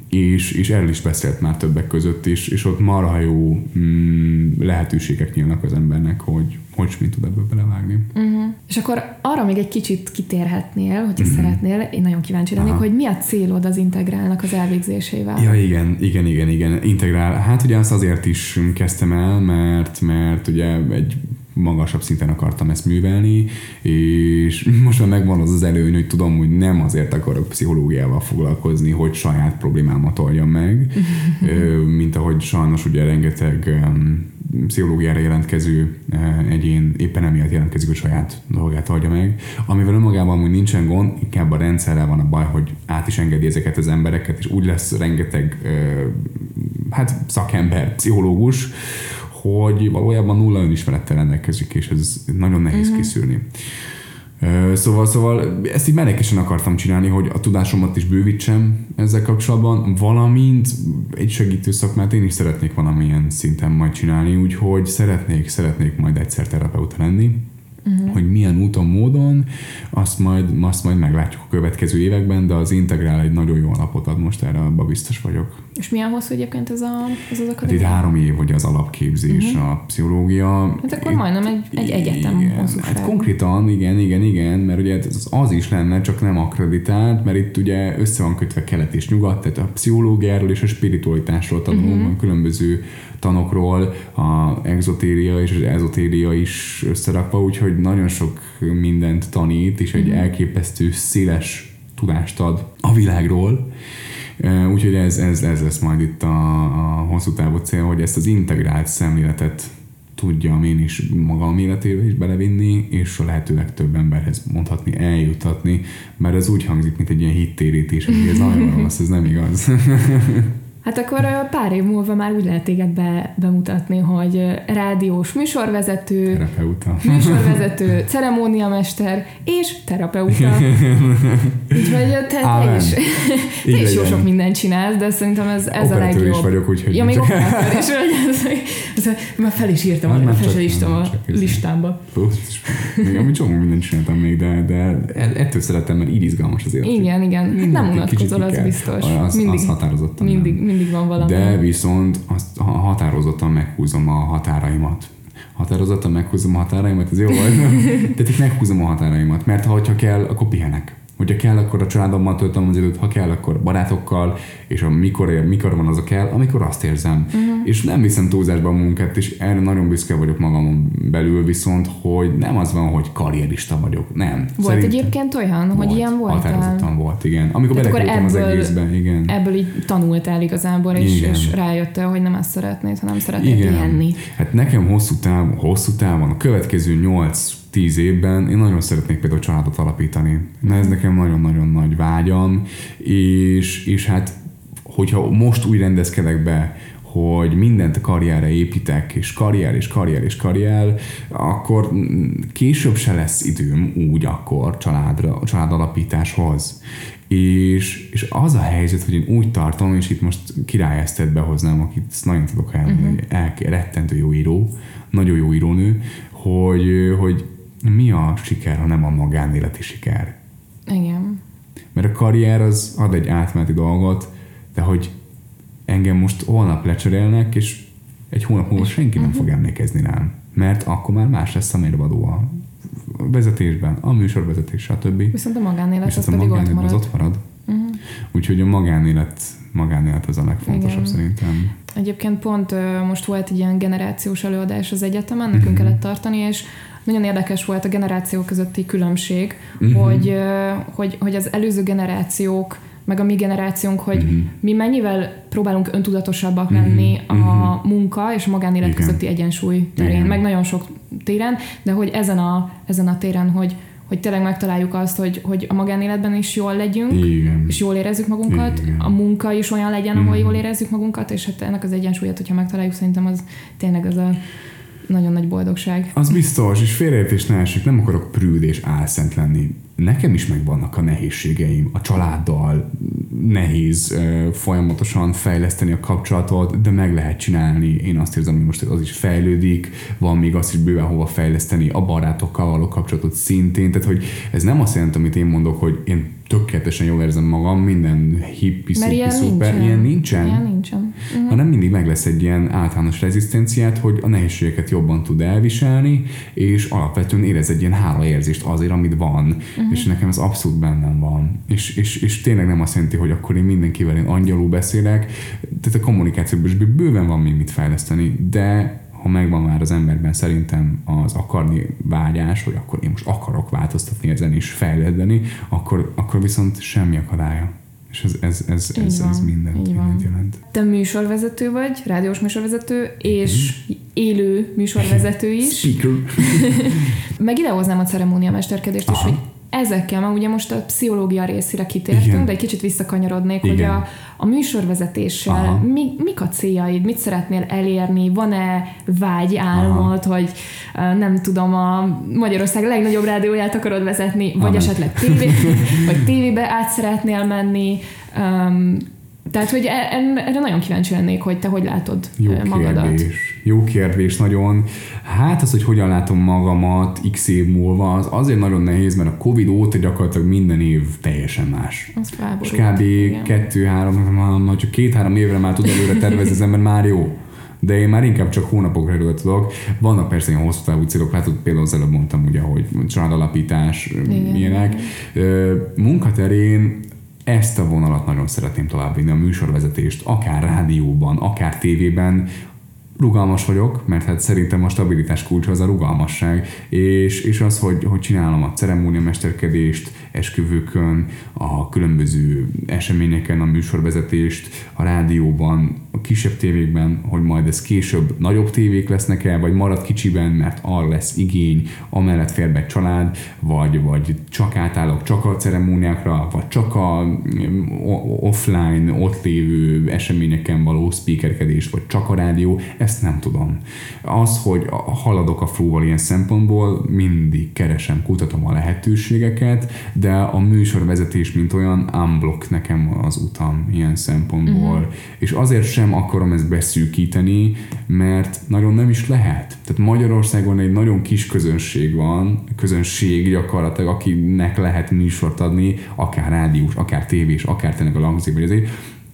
és, és erről is beszélt már többek között, és, és ott marha jó mm, lehetőségek nyílnak az embernek, hogy hogy mit tud ebből belevágni. Uh-huh. És akkor arra még egy kicsit kitérhetnél, hogyha uh-huh. szeretnél, én nagyon kíváncsi lennék, Aha. hogy mi a célod az integrálnak az elvégzésével? Ja, igen, igen, igen, igen. Integrál. Hát ugye azt azért is kezdtem el, mert, mert ugye egy magasabb szinten akartam ezt művelni, és most már megvan az az előny, hogy tudom, hogy nem azért akarok pszichológiával foglalkozni, hogy saját problémámat oldjam meg, mint ahogy sajnos ugye rengeteg pszichológiára jelentkező egyén éppen emiatt jelentkezik, hogy saját dolgát oldja meg, amivel önmagában úgy nincsen gond, inkább a rendszerrel van a baj, hogy át is engedi ezeket az embereket, és úgy lesz rengeteg hát szakember, pszichológus, hogy valójában nulla önismerettel rendelkezik, és ez nagyon nehéz uh-huh. kiszűrni. Szóval, szóval ezt így menekesen akartam csinálni, hogy a tudásomat is bővítsem ezzel kapcsolatban, valamint egy segítő szakmát én is szeretnék valamilyen szinten majd csinálni, úgyhogy szeretnék, szeretnék majd egyszer terapeuta lenni uh-huh. hogy milyen úton, módon, azt majd, azt majd meglátjuk a következő években, de az integrál egy nagyon jó alapot ad most erre, abban biztos vagyok. És milyen hosszú egyébként ez, a, ez az akadémia? Hát itt három év, hogy az alapképzés, uh-huh. a pszichológia. Hát akkor majdnem egy, egy egyetem igen, Hát konkrétan, igen, igen, igen, mert ugye az, az is lenne, csak nem akreditált, mert itt ugye össze van kötve kelet és nyugat, tehát a pszichológiáról és a spiritualitásról tanulunk, uh-huh. különböző tanokról, a exotéria és az ezotéria is összerakva, úgyhogy nagyon sok mindent tanít, és egy mm. elképesztő széles tudást ad a világról. Úgyhogy ez, ez, ez lesz majd itt a, a hosszú távú cél, hogy ezt az integrált szemléletet tudjam én is magam életébe is belevinni, és a lehető legtöbb emberhez mondhatni, eljutatni, mert ez úgy hangzik, mint egy ilyen hittérítés, hogy ez nagyon rossz, ez nem igaz. Hát akkor pár év múlva már úgy lehet téged be, bemutatni, hogy rádiós műsorvezető, terapeuta. műsorvezető, ceremóniamester és terapeuta. Úgyhogy te, te is, te is jó sok mindent csinálsz, de szerintem ez, ez a legjobb. is vagyok, úgyhogy... Ja, még operátor is vagy. Ez, ez, már fel is írtam, hát, a, fel is írtam a listámba. Még amit csomó mindent csináltam még, de, de ettől szeretem, mert így izgalmas az élet. Igen, igen. Nem unatkozol, az biztos. Az, mindig, az határozottan mindig, mindig van valami. De viszont azt határozottan meghúzom a határaimat. Határozottan meghúzom a határaimat, ez jó vagy? Tehát itt meghúzom a határaimat, mert ha kell, akkor pihenek. Hogyha kell, akkor a családommal töltöm az időt, ha kell, akkor barátokkal, és a mikor, ér, mikor van az a kell, amikor azt érzem. Uh-huh. És nem viszem túlzásba a munkát, és erre nagyon büszke vagyok magamon belül, viszont, hogy nem az van, hogy karrierista vagyok. Nem. Volt Szerintem egyébként olyan, volt, hogy ilyen volt? Határozottan volt, igen. Amikor belekerültem az egészben, igen. Ebből így tanultál igazából, és, és rájöttél, hogy nem ezt szeretnéd, hanem szeretnéd igen. pihenni. Hát nekem hosszú, táv, hosszú távon, a következő nyolc tíz évben én nagyon szeretnék például családot alapítani. Na ez nekem nagyon-nagyon nagy vágyam, és, és hát hogyha most úgy rendezkedek be, hogy mindent a karrierre építek, és karrier, és karrier, és karrier, akkor később se lesz időm úgy akkor családra, családalapításhoz. És, és az a helyzet, hogy én úgy tartom, és itt most király Esztet behoznám, akit nagyon tudok elmondani, uh-huh. el, rettentő jó író, nagyon jó írónő, hogy, hogy mi a siker, ha nem a magánéleti siker? Igen. Mert a karrier az ad egy átmeneti dolgot, de hogy engem most holnap lecserélnek, és egy hónap múlva senki nem uh-huh. fog emlékezni rám. Mert akkor már más lesz a mérvadó a vezetésben, a műsorvezetés, stb. Viszont a magánélet az, a magánélet az ott marad. Uh-huh. Úgyhogy a magánélet, magánélet az a legfontosabb Igen. szerintem. Egyébként pont most volt egy ilyen generációs előadás az egyetemen, nekünk uh-huh. kellett tartani, és nagyon érdekes volt a generációk közötti különbség, uh-huh. hogy, hogy, hogy az előző generációk meg a mi generációnk, hogy uh-huh. mi mennyivel próbálunk öntudatosabbak uh-huh. lenni a uh-huh. munka és a magánélet Igen. közötti egyensúly terén, Igen. meg nagyon sok téren, de hogy ezen a, ezen a téren, hogy hogy tényleg megtaláljuk azt, hogy, hogy a magánéletben is jól legyünk, Igen. és jól érezzük magunkat, Igen. a munka is olyan legyen, ahol jól érezzük magunkat, és hát ennek az egyensúlyát, hogyha megtaláljuk, szerintem az tényleg az a nagyon nagy boldogság. Az biztos, és félreértés ne esik, nem akarok prűd és álszent lenni. Nekem is megvannak a nehézségeim. A családdal nehéz folyamatosan fejleszteni a kapcsolatot, de meg lehet csinálni. Én azt érzem, hogy most az is fejlődik, van még azt is bőven hova fejleszteni, a barátokkal való kapcsolatot szintén. Tehát, hogy ez nem azt jelenti, amit én mondok, hogy én tökéletesen jól érzem magam, minden hippi, szupi, ilyen szuper, nincsen. ilyen nincsen. Ilyen nincsen. Uh-huh. Hanem mindig meg lesz egy ilyen általános rezisztenciát, hogy a nehézségeket jobban tud elviselni, és alapvetően érez egy ilyen hálaérzést azért, amit van. Uh-huh. És nekem ez abszolút bennem van. És, és, és tényleg nem azt jelenti, hogy akkor én mindenkivel én angyalul beszélek, tehát a kommunikációban is bőven van még mit fejleszteni, de ha megvan már az emberben szerintem az akarni vágyás, hogy akkor én most akarok változtatni ezen és fejlődni, akkor, akkor viszont semmi akadálya. És ez, ez, ez, ez, van, ez mindent, mindent jelent. Te műsorvezető vagy, rádiós műsorvezető, és mm. élő műsorvezető is. Speaker. Meg idehoznám a ceremóniamesterkedést is, hogy ezekkel, mert ugye most a pszichológia részére kitértünk, Igen. de egy kicsit visszakanyarodnék, Igen. hogy a, a műsorvezetéssel Aha. mi, mik a céljaid, mit szeretnél elérni, van-e vágy, álmod, Aha. hogy nem tudom, a Magyarország legnagyobb rádióját akarod vezetni, vagy Amen. esetleg tévé, vagy tévébe át szeretnél menni, um, tehát, hogy e, erre nagyon kíváncsi lennék, hogy te hogy látod Jó magadat. Kérdés. Jó kérdés nagyon. Hát az, hogy hogyan látom magamat x év múlva, az azért nagyon nehéz, mert a Covid óta gyakorlatilag minden év teljesen más. Az És kb. kettő-három, csak két-három évre már tud előre tervezni az ember, már jó de én már inkább csak hónapokra előtt tudok. Vannak persze ilyen hosszú távú célok, látod, például az előbb mondtam ugye, hogy családalapítás, Igen. ilyenek. Munkaterén ezt a vonalat nagyon szeretném továbbvinni, a műsorvezetést, akár rádióban, akár tévében, rugalmas vagyok, mert hát szerintem a stabilitás kulcsa az a rugalmasság, és, és az, hogy, hogy csinálom a ceremóniamesterkedést, esküvőkön, a különböző eseményeken a műsorvezetést, a rádióban, a kisebb tévékben, hogy majd ez később nagyobb tévék lesznek el, vagy marad kicsiben, mert arra lesz igény, amellett fér be család, vagy, vagy csak átállok csak a ceremóniákra, vagy csak a offline, ott lévő eseményeken való speakerkedés, vagy csak a rádió, ezt nem tudom. Az, hogy haladok a flóval ilyen szempontból, mindig keresem, kutatom a lehetőségeket, de a műsorvezetés, mint olyan, unblock nekem az utam ilyen szempontból. Uh-huh. És azért sem akarom ezt beszűkíteni, mert nagyon nem is lehet. Tehát Magyarországon egy nagyon kis közönség van, közönség gyakorlatilag, akinek lehet műsort adni, akár rádiós, akár tévés, akár tényleg a langzé, vagy azért,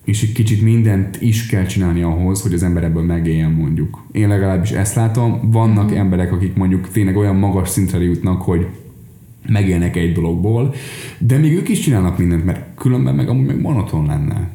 és egy kicsit mindent is kell csinálni ahhoz, hogy az ember ebből megéljen mondjuk. Én legalábbis ezt látom, vannak mm-hmm. emberek, akik mondjuk tényleg olyan magas szintre jutnak, hogy megélnek egy dologból, de még ők is csinálnak mindent, mert különben meg amúgy meg monoton lenne.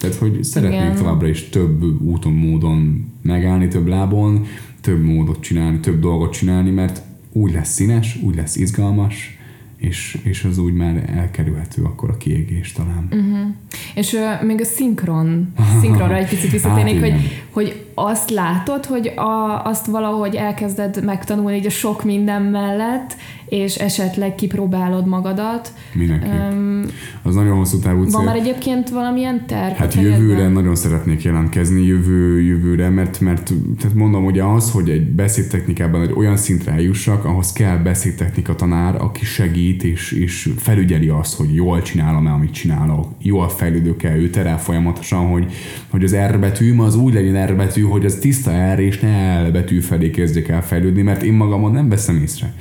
Tehát, hogy szeretnék Igen. továbbra is több úton, módon megállni, több lábon, több módot csinálni, több dolgot csinálni, mert úgy lesz színes, úgy lesz izgalmas, és, és az úgy már elkerülhető akkor a kiégés talán. Uh-huh. És uh, még a szinkron, szinkronra egy picit visszatérnék, hát, hogy, hogy azt látod, hogy a, azt valahogy elkezded megtanulni így a sok minden mellett, és esetleg kipróbálod magadat. Mindenképp. Um, az nagyon hosszú távú cél. Van már egyébként valamilyen terv? Hát jövőre helyetben? nagyon szeretnék jelentkezni, jövő, jövőre, mert, mert tehát mondom, hogy az, hogy egy beszédtechnikában egy olyan szintre eljussak, ahhoz kell beszédtechnika tanár, aki segít és, és felügyeli azt, hogy jól csinálom-e, amit csinálok, jól fejlődök el, ő terel folyamatosan, hogy, hogy az R betűm az úgy legyen R betű, hogy az tiszta R és ne L betű felé kezdjek el fejlődni, mert én magamon nem veszem észre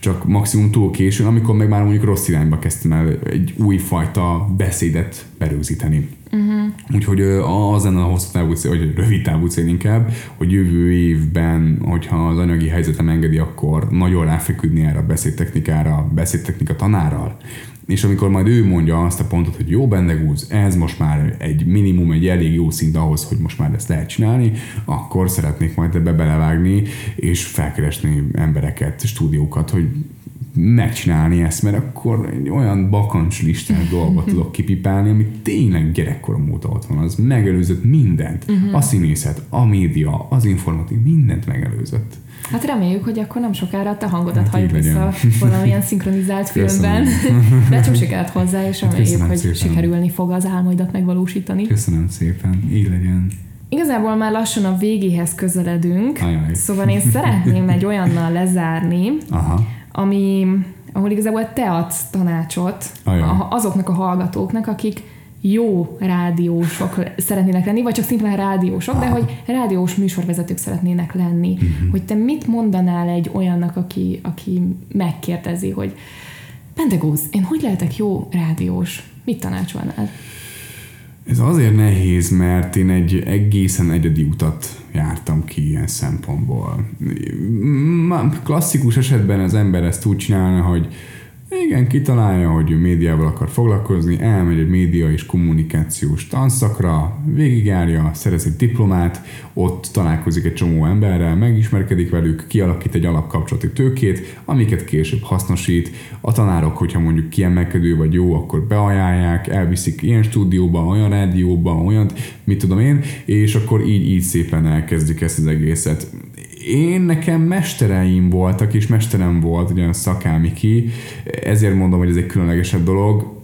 csak maximum túl későn, amikor meg már mondjuk rossz irányba kezdtem el egy új fajta beszédet berőzíteni. Uh-huh. Úgyhogy az lenne a hosszú távú cél, vagy rövid távú cél inkább, hogy jövő évben, hogyha az anyagi helyzetem engedi, akkor nagyon ráfeküdni erre a beszédtechnikára, a beszédtechnika tanárral, és amikor majd ő mondja azt a pontot, hogy jó Bendegúz, ez most már egy minimum, egy elég jó szint ahhoz, hogy most már ezt lehet csinálni, akkor szeretnék majd ebbe belevágni, és felkeresni embereket, stúdiókat, hogy megcsinálni ezt, mert akkor egy olyan bakancs listát dolgot tudok kipipálni, ami tényleg gyerekkorom óta ott van. Az megelőzött mindent. Uh-huh. A színészet, a média, az informatív, mindent megelőzött. Hát reméljük, hogy akkor nem sokára te hangodat hát halljuk vissza valamilyen szinkronizált filmben. De csak sikert hozzá, és hát reméljük, hogy szépen. sikerülni fog az álmaidat megvalósítani. Köszönöm szépen, így legyen. Igazából már lassan a végéhez közeledünk, Ajaj. szóval én szeretném egy olyannal lezárni, Aha. ami, ahol igazából te adsz tanácsot Ajaj. azoknak a hallgatóknak, akik jó rádiósok szeretnének lenni, vagy csak szimplán rádiósok, de hogy rádiós műsorvezetők szeretnének lenni. Uh-huh. Hogy te mit mondanál egy olyannak, aki, aki megkérdezi, hogy Pentegóz, én hogy lehetek jó rádiós? Mit tanácsolnál? Ez azért nehéz, mert én egy egészen egyedi utat jártam ki ilyen szempontból. Klasszikus esetben az ember ezt úgy csinálna, hogy Igen, kitalálja, hogy ő médiával akar foglalkozni, elmegy egy média és kommunikációs tanszakra, végigjárja, szerez egy diplomát, ott találkozik egy csomó emberrel, megismerkedik velük, kialakít egy alapkapcsolati tőkét, amiket később hasznosít. A tanárok, hogyha mondjuk kiemelkedő vagy jó, akkor beajánlják, elviszik ilyen stúdióba, olyan rádióba, olyan, mit tudom én, és akkor így, így szépen elkezdik ezt az egészet én nekem mestereim voltak, és mesterem volt ugye a szakámiki, ezért mondom, hogy ez egy különlegesebb dolog.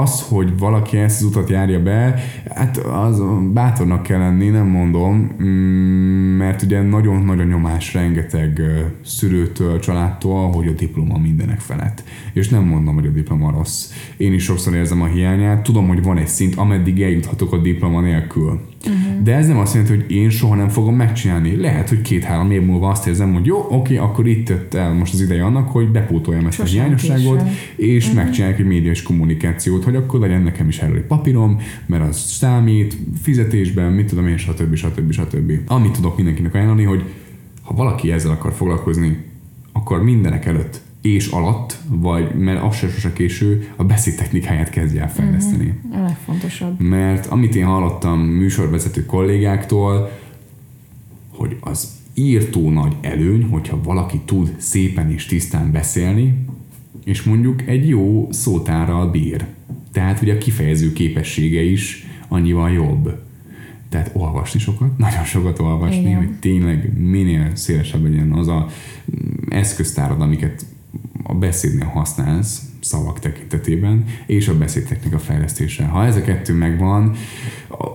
Az, hogy valaki ezt az utat járja be, hát az bátornak kell lenni, nem mondom, mm, mert ugye nagyon-nagyon nyomás rengeteg szülőtől, családtól, hogy a diploma mindenek felett. És nem mondom, hogy a diploma rossz. Én is sokszor érzem a hiányát, tudom, hogy van egy szint, ameddig eljuthatok a diploma nélkül Uh-huh. De ez nem azt jelenti, hogy én soha nem fogom megcsinálni. Lehet, hogy két-három év múlva azt érzem, hogy jó, oké, akkor itt jött el most az ideje annak, hogy bepótoljam ezt Sosem a hiányosságot, és uh-huh. megcsinálják egy média és kommunikációt, hogy akkor legyen nekem is erről egy papírom, mert az számít, fizetésben, mit tudom én, stb. stb. stb. Amit tudok mindenkinek ajánlani, hogy ha valaki ezzel akar foglalkozni, akkor mindenek előtt és alatt, vagy mert az se sose késő, a beszédtechnikáját kezdje el fejleszteni. Mm-hmm. A legfontosabb. Mert amit én hallottam műsorvezető kollégáktól, hogy az írtó nagy előny, hogyha valaki tud szépen és tisztán beszélni, és mondjuk egy jó szótárral bír. Tehát, hogy a kifejező képessége is annyival jobb. Tehát olvasni sokat, nagyon sokat olvasni, Igen. hogy tényleg minél szélesebb legyen az a eszköztárad, amiket a beszédnél használsz, szavak tekintetében, és a beszédtechnika fejlesztése. Ha ez a kettő megvan,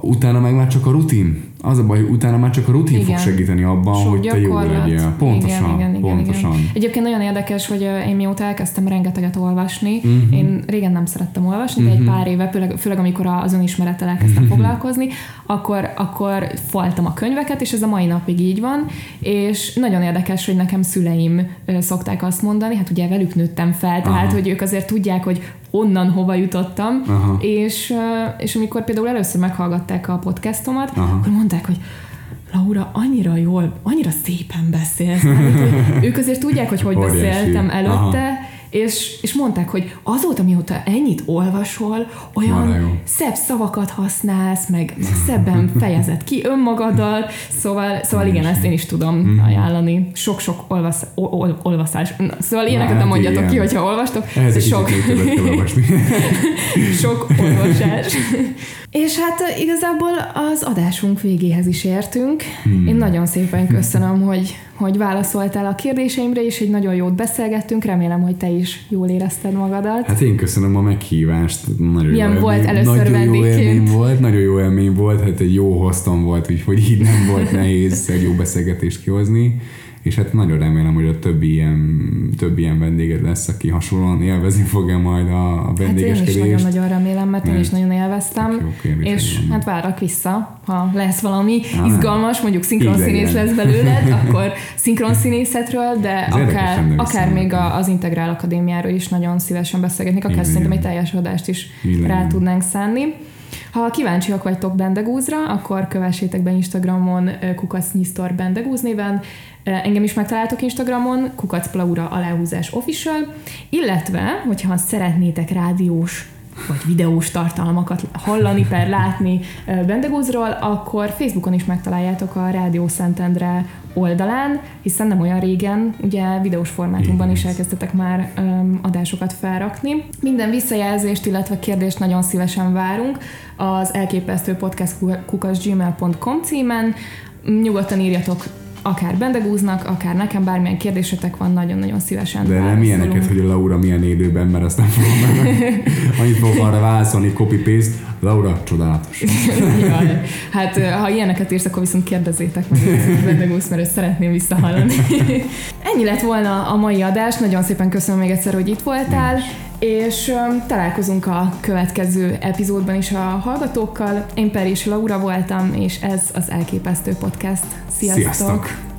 utána meg már csak a rutin. Az a baj, hogy utána már csak a rutin igen. fog segíteni abban, Sok hogy te jó legyél. Pontosan, igen, igen, pontosan. Igen, Egyébként nagyon érdekes, hogy én mióta elkezdtem rengeteget olvasni, uh-huh. én régen nem szerettem olvasni, uh-huh. de egy mhm. pár éve, főleg, főleg amikor az önismerettel elkezdtem uh-huh. foglalkozni, akkor, akkor faltam a könyveket, és ez a mai napig így van, és nagyon érdekes, hogy nekem szüleim szokták azt mondani, hát ugye velük nőttem fel, tehát Aha. hogy ők azért tudják, hogy onnan hova jutottam, Aha. és, és amikor például először meghallgatták a podcastomat, Aha. akkor mondták, hogy Laura, annyira jól, annyira szépen beszélsz. ők azért tudják, hogy hogy Óriási. beszéltem előtte, Aha és, és mondták, hogy azóta, mióta ennyit olvasol, olyan szebb szavakat használsz, meg, szebben fejezed ki önmagadat, szóval, szóval igen, ezt én is tudom mm. ajánlani. Sok-sok olvasz, ol, olvaszás. Szóval ilyeneket nem mondjatok igen. ki, hogyha olvastok. Ehhez sok, sok olvasás. És hát igazából az adásunk végéhez is értünk. Hmm. Én nagyon szépen köszönöm, hogy, hogy válaszoltál a kérdéseimre, és egy nagyon jót beszélgettünk. Remélem, hogy te is jól érezted magadat. Hát én köszönöm a meghívást. Nagyon Milyen jó volt élmény. először nagyon? Jó élmény volt, nagyon jó élmény volt, hát egy jó hoztam volt, úgyhogy így nem volt nehéz egy jó beszélgetést kihozni és hát nagyon remélem, hogy a többi ilyen, többi ilyen vendéged lesz, aki hasonlóan élvezni fogja majd a, a vendégeskedést. Hát én is nagyon-nagyon remélem, mert, mert én is nagyon élveztem, és van. hát várok vissza, ha lesz valami ah, izgalmas, mondjuk szinkron színész lesz belőled, akkor szinkron színészetről, de Ez akár, akár még az Integrál Akadémiáról is nagyon szívesen beszélgetnék, akár szerintem egy teljes adást is Igen. rá tudnánk szánni. Ha kíváncsiak vagytok Bendegúzra, akkor kövessétek be Instagramon kukacnyisztor Bendegúz néven, engem is megtaláltok Instagramon, kukacplaura aláhúzás official, illetve, hogyha szeretnétek rádiós vagy videós tartalmakat hallani, per látni Bendegúzról, akkor Facebookon is megtaláljátok a Rádió Szentendre oldalán, hiszen nem olyan régen, ugye videós formátumban is elkezdtetek már um, adásokat felrakni. Minden visszajelzést, illetve kérdést nagyon szívesen várunk az elképesztő podcast kukasgmail.com címen. Nyugodtan írjatok akár bendegúznak, akár nekem bármilyen kérdésetek van, nagyon-nagyon szívesen De nem ilyeneket, hogy a Laura milyen élőben, mert azt nem fogom meg. Annyit fogok arra válaszolni, copy-paste, Laura, csodálatos. Jaj, hát ha ilyeneket írsz, akkor viszont kérdezzétek meg bendegúz, mert ezt szeretném visszahallani. Ennyi lett volna a mai adás, nagyon szépen köszönöm még egyszer, hogy itt voltál. És találkozunk a következő epizódban is a hallgatókkal. Én Peri és Laura voltam, és ez az Elképesztő Podcast. Sziasztok! Sziasztok.